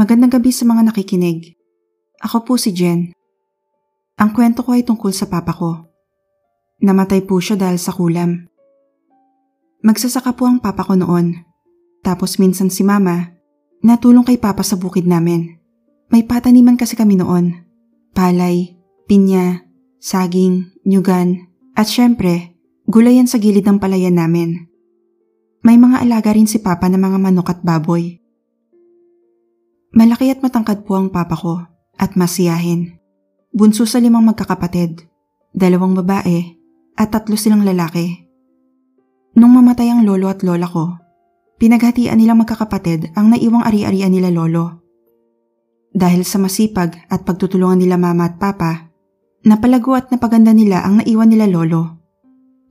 Magandang gabi sa mga nakikinig. Ako po si Jen. Ang kwento ko ay tungkol sa papa ko. Namatay po siya dahil sa kulam. Magsasaka po ang papa ko noon. Tapos minsan si mama, natulong kay papa sa bukid namin. May pataniman kasi kami noon. Palay, pinya, saging, nyugan, at syempre, gulayan sa gilid ng palayan namin. May mga alaga rin si papa ng mga manok at baboy. Malaki at matangkad po ang papa ko at masiyahin. Bunso sa limang magkakapatid, dalawang babae at tatlo silang lalaki. Nung mamatay ang lolo at lola ko, pinaghatian nilang magkakapatid ang naiwang ari-arian nila lolo. Dahil sa masipag at pagtutulungan nila mama at papa, napalago at napaganda nila ang naiwan nila lolo.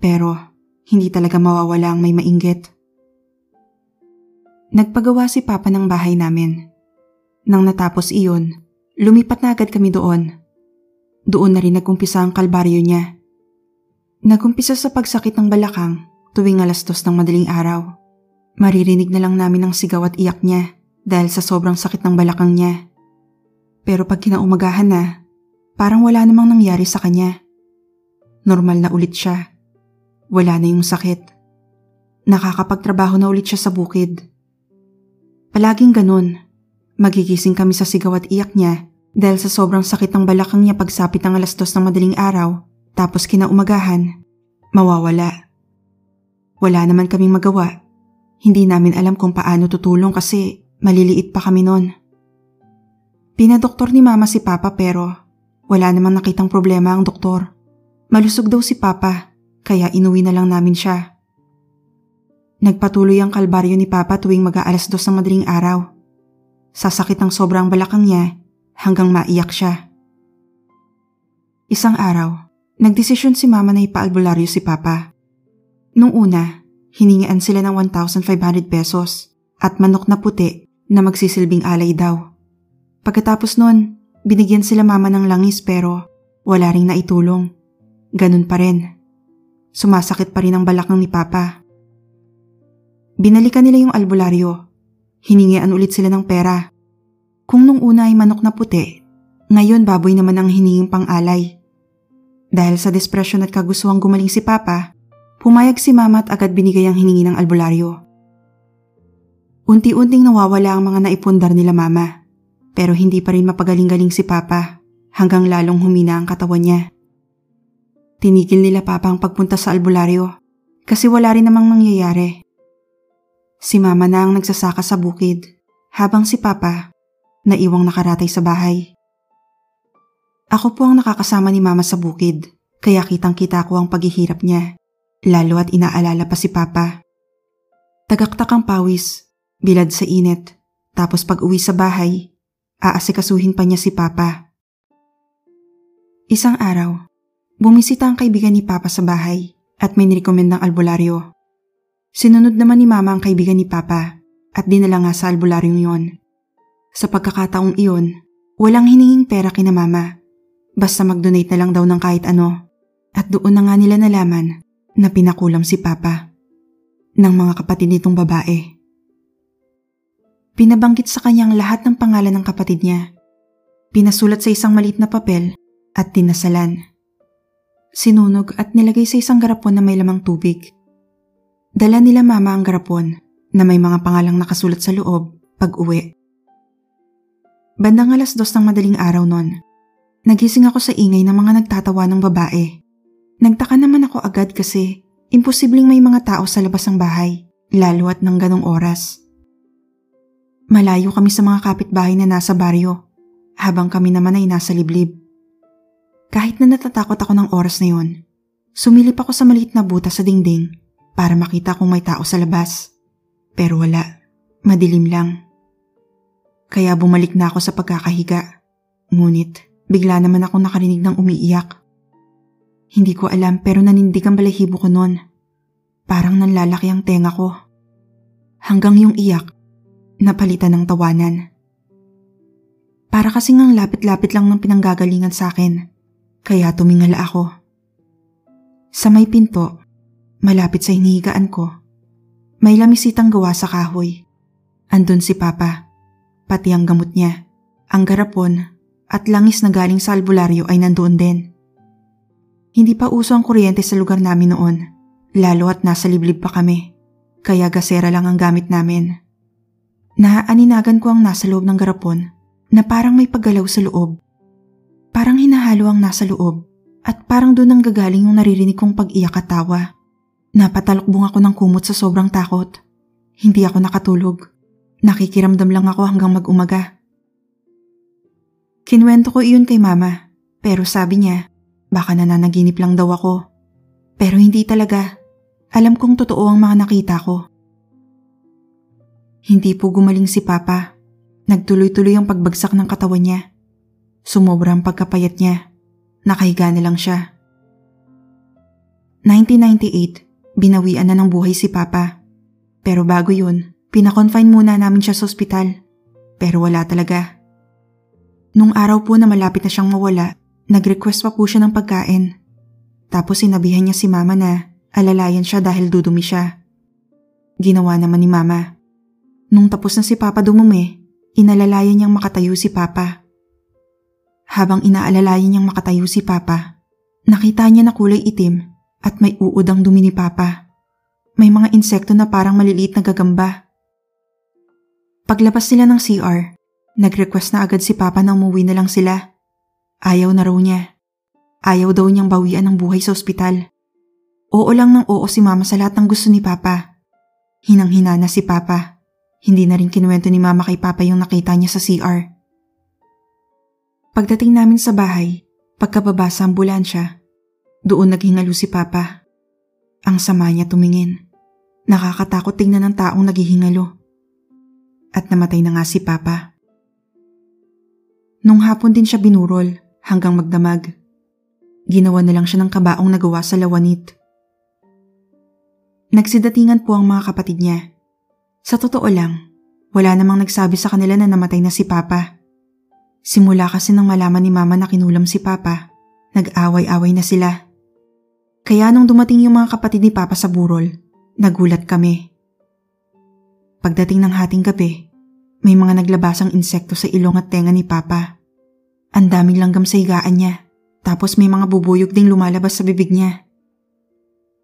Pero hindi talaga mawawala ang may mainggit. Nagpagawa si papa ng bahay namin nang natapos iyon, lumipat na agad kami doon. Doon na rin nagumpisa ang kalbaryo niya. Nagumpisa sa pagsakit ng balakang tuwing alas dos ng madaling araw. Maririnig na lang namin ang sigaw at iyak niya dahil sa sobrang sakit ng balakang niya. Pero pag kinaumagahan na, parang wala namang nangyari sa kanya. Normal na ulit siya. Wala na yung sakit. Nakakapagtrabaho na ulit siya sa bukid. Palaging ganun Magigising kami sa sigaw at iyak niya dahil sa sobrang sakit ng balakang niya pagsapit ng alas dos ng madaling araw tapos kinaumagahan, mawawala. Wala naman kaming magawa. Hindi namin alam kung paano tutulong kasi maliliit pa kami noon. Pinadoktor ni mama si papa pero wala namang nakitang problema ang doktor. Malusog daw si papa kaya inuwi na lang namin siya. Nagpatuloy ang kalbaryo ni papa tuwing mag-aalas dos ng madaling araw Sasakit ng sobrang balakang niya hanggang maiyak siya. Isang araw, nagdesisyon si mama na ipaalbularyo si papa. Nung una, hiningian sila ng 1,500 pesos at manok na puti na magsisilbing alay daw. Pagkatapos nun, binigyan sila mama ng langis pero wala ring naitulong. Ganun pa rin. Sumasakit pa rin ang balakang ni papa. Binalikan nila yung albularyo Hiningian ulit sila ng pera. Kung nung una ay manok na puti, ngayon baboy naman ang hiningin pang alay. Dahil sa despresyon at kagustuhang gumaling si Papa, pumayag si Mama at agad binigay ang hiningi ng albularyo. Unti-unting nawawala ang mga naipundar nila Mama, pero hindi pa rin mapagaling-galing si Papa hanggang lalong humina ang katawan niya. Tinigil nila Papa ang pagpunta sa albularyo kasi wala rin namang nangyayari. Si mama na ang nagsasaka sa bukid, habang si papa, naiwang nakaratay sa bahay. Ako po ang nakakasama ni mama sa bukid, kaya kitang kita ko ang paghihirap niya, lalo at inaalala pa si papa. Tagaktak ang pawis, bilad sa init, tapos pag uwi sa bahay, aasikasuhin pa niya si papa. Isang araw, bumisita ang kaibigan ni papa sa bahay at may nirekomend ng albularyo. Sinunod naman ni mama ang kaibigan ni papa at dinala nga sa albularyong yon. Sa pagkakataong iyon, walang hininging pera kina mama. Basta mag-donate na lang daw ng kahit ano. At doon na nga nila nalaman na pinakulam si papa ng mga kapatid nitong babae. Pinabanggit sa kanyang lahat ng pangalan ng kapatid niya. Pinasulat sa isang maliit na papel at tinasalan. Sinunog at nilagay sa isang garapon na may lamang tubig. Dala nila mama ang garapon na may mga pangalang nakasulat sa loob pag uwi. Bandang alas dos ng madaling araw nun, nagising ako sa ingay ng mga nagtatawa ng babae. Nagtaka naman ako agad kasi imposibleng may mga tao sa labas ng bahay, lalo at ng ganong oras. Malayo kami sa mga kapitbahay na nasa baryo, habang kami naman ay nasa liblib. Kahit na natatakot ako ng oras na yon, sumilip ako sa maliit na butas sa dingding para makita kung may tao sa labas. Pero wala, madilim lang. Kaya bumalik na ako sa pagkakahiga. Ngunit bigla naman ako nakarinig ng umiiyak. Hindi ko alam pero nanindig ang balahibo ko noon. Parang nanlalaki ang tenga ko. Hanggang yung iyak, napalitan ng tawanan. Para kasing ang lapit-lapit lang ng pinanggagalingan sa akin, kaya tumingala ako. Sa may pinto, Malapit sa hinihigaan ko, may lamisitang gawa sa kahoy. Andun si Papa. Pati ang gamot niya, ang garapon, at langis na galing sa albularyo ay nandoon din. Hindi pa uso ang kuryente sa lugar namin noon, lalo at nasa liblib pa kami, kaya gasera lang ang gamit namin. Naaaninagan ko ang nasa loob ng garapon na parang may paggalaw sa loob. Parang hinahalo ang nasa loob at parang doon ang gagaling yung naririnig kong pag-iyak at tawa. Napatalokbong ako ng kumot sa sobrang takot. Hindi ako nakatulog. Nakikiramdam lang ako hanggang mag-umaga. Kinwento ko iyon kay mama, pero sabi niya, baka nananaginip lang daw ako. Pero hindi talaga. Alam kong totoo ang mga nakita ko. Hindi po gumaling si Papa. Nagtuloy-tuloy ang pagbagsak ng katawan niya. Sumobra ang pagkapayat niya. Nakahiga na lang siya. 1998, binawian na ng buhay si Papa. Pero bago yun, pinakonfine muna namin siya sa ospital. Pero wala talaga. Nung araw po na malapit na siyang mawala, nag-request pa po siya ng pagkain. Tapos sinabihan niya si mama na alalayan siya dahil dudumi siya. Ginawa naman ni mama. Nung tapos na si papa dumumi, inalalayan niyang makatayo si papa. Habang inaalalayan niyang makatayo si papa, nakita niya na kulay itim at may uod ang dumi ni papa. May mga insekto na parang maliliit na gagamba. Paglabas nila ng CR, Nag-request na agad si Papa na umuwi na lang sila. Ayaw na raw niya. Ayaw daw niyang bawian ng buhay sa ospital. Oo lang ng oo si Mama sa lahat ng gusto ni Papa. Hinang-hina na si Papa. Hindi na rin kinuwento ni Mama kay Papa yung nakita niya sa CR. Pagdating namin sa bahay, pagkababa sa ambulansya, doon naghingalo si Papa. Ang sama niya tumingin. Nakakatakot tingnan ng taong naghihingalo. At namatay na nga si Papa. Nung hapon din siya binurol hanggang magdamag. Ginawa na lang siya ng kabaong nagawa sa lawanit. Nagsidatingan po ang mga kapatid niya. Sa totoo lang, wala namang nagsabi sa kanila na namatay na si Papa. Simula kasi nang malaman ni Mama na kinulam si Papa, nag-away-away na sila. Kaya nung dumating yung mga kapatid ni Papa sa burol, nagulat kami. Pagdating ng hating gabi, may mga naglabasang insekto sa ilong at tenga ni Papa. Ang daming langgam sa higaan niya, tapos may mga bubuyog ding lumalabas sa bibig niya.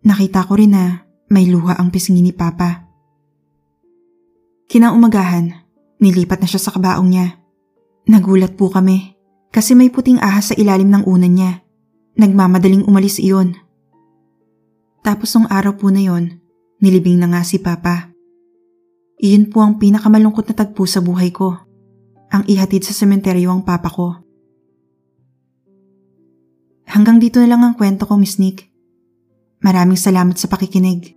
Nakita ko rin na may luha ang pisngi ni Papa. Kinaumagahan, nilipat na siya sa kabaong niya. Nagulat po kami kasi may puting ahas sa ilalim ng unan niya. Nagmamadaling umalis iyon. Tapos nung araw po na yon, nilibing na nga si Papa. Iyon po ang pinakamalungkot na tagpo sa buhay ko. Ang ihatid sa sementeryo ang papa ko. Hanggang dito na lang ang kwento ko, Miss Nick. Maraming salamat sa pakikinig.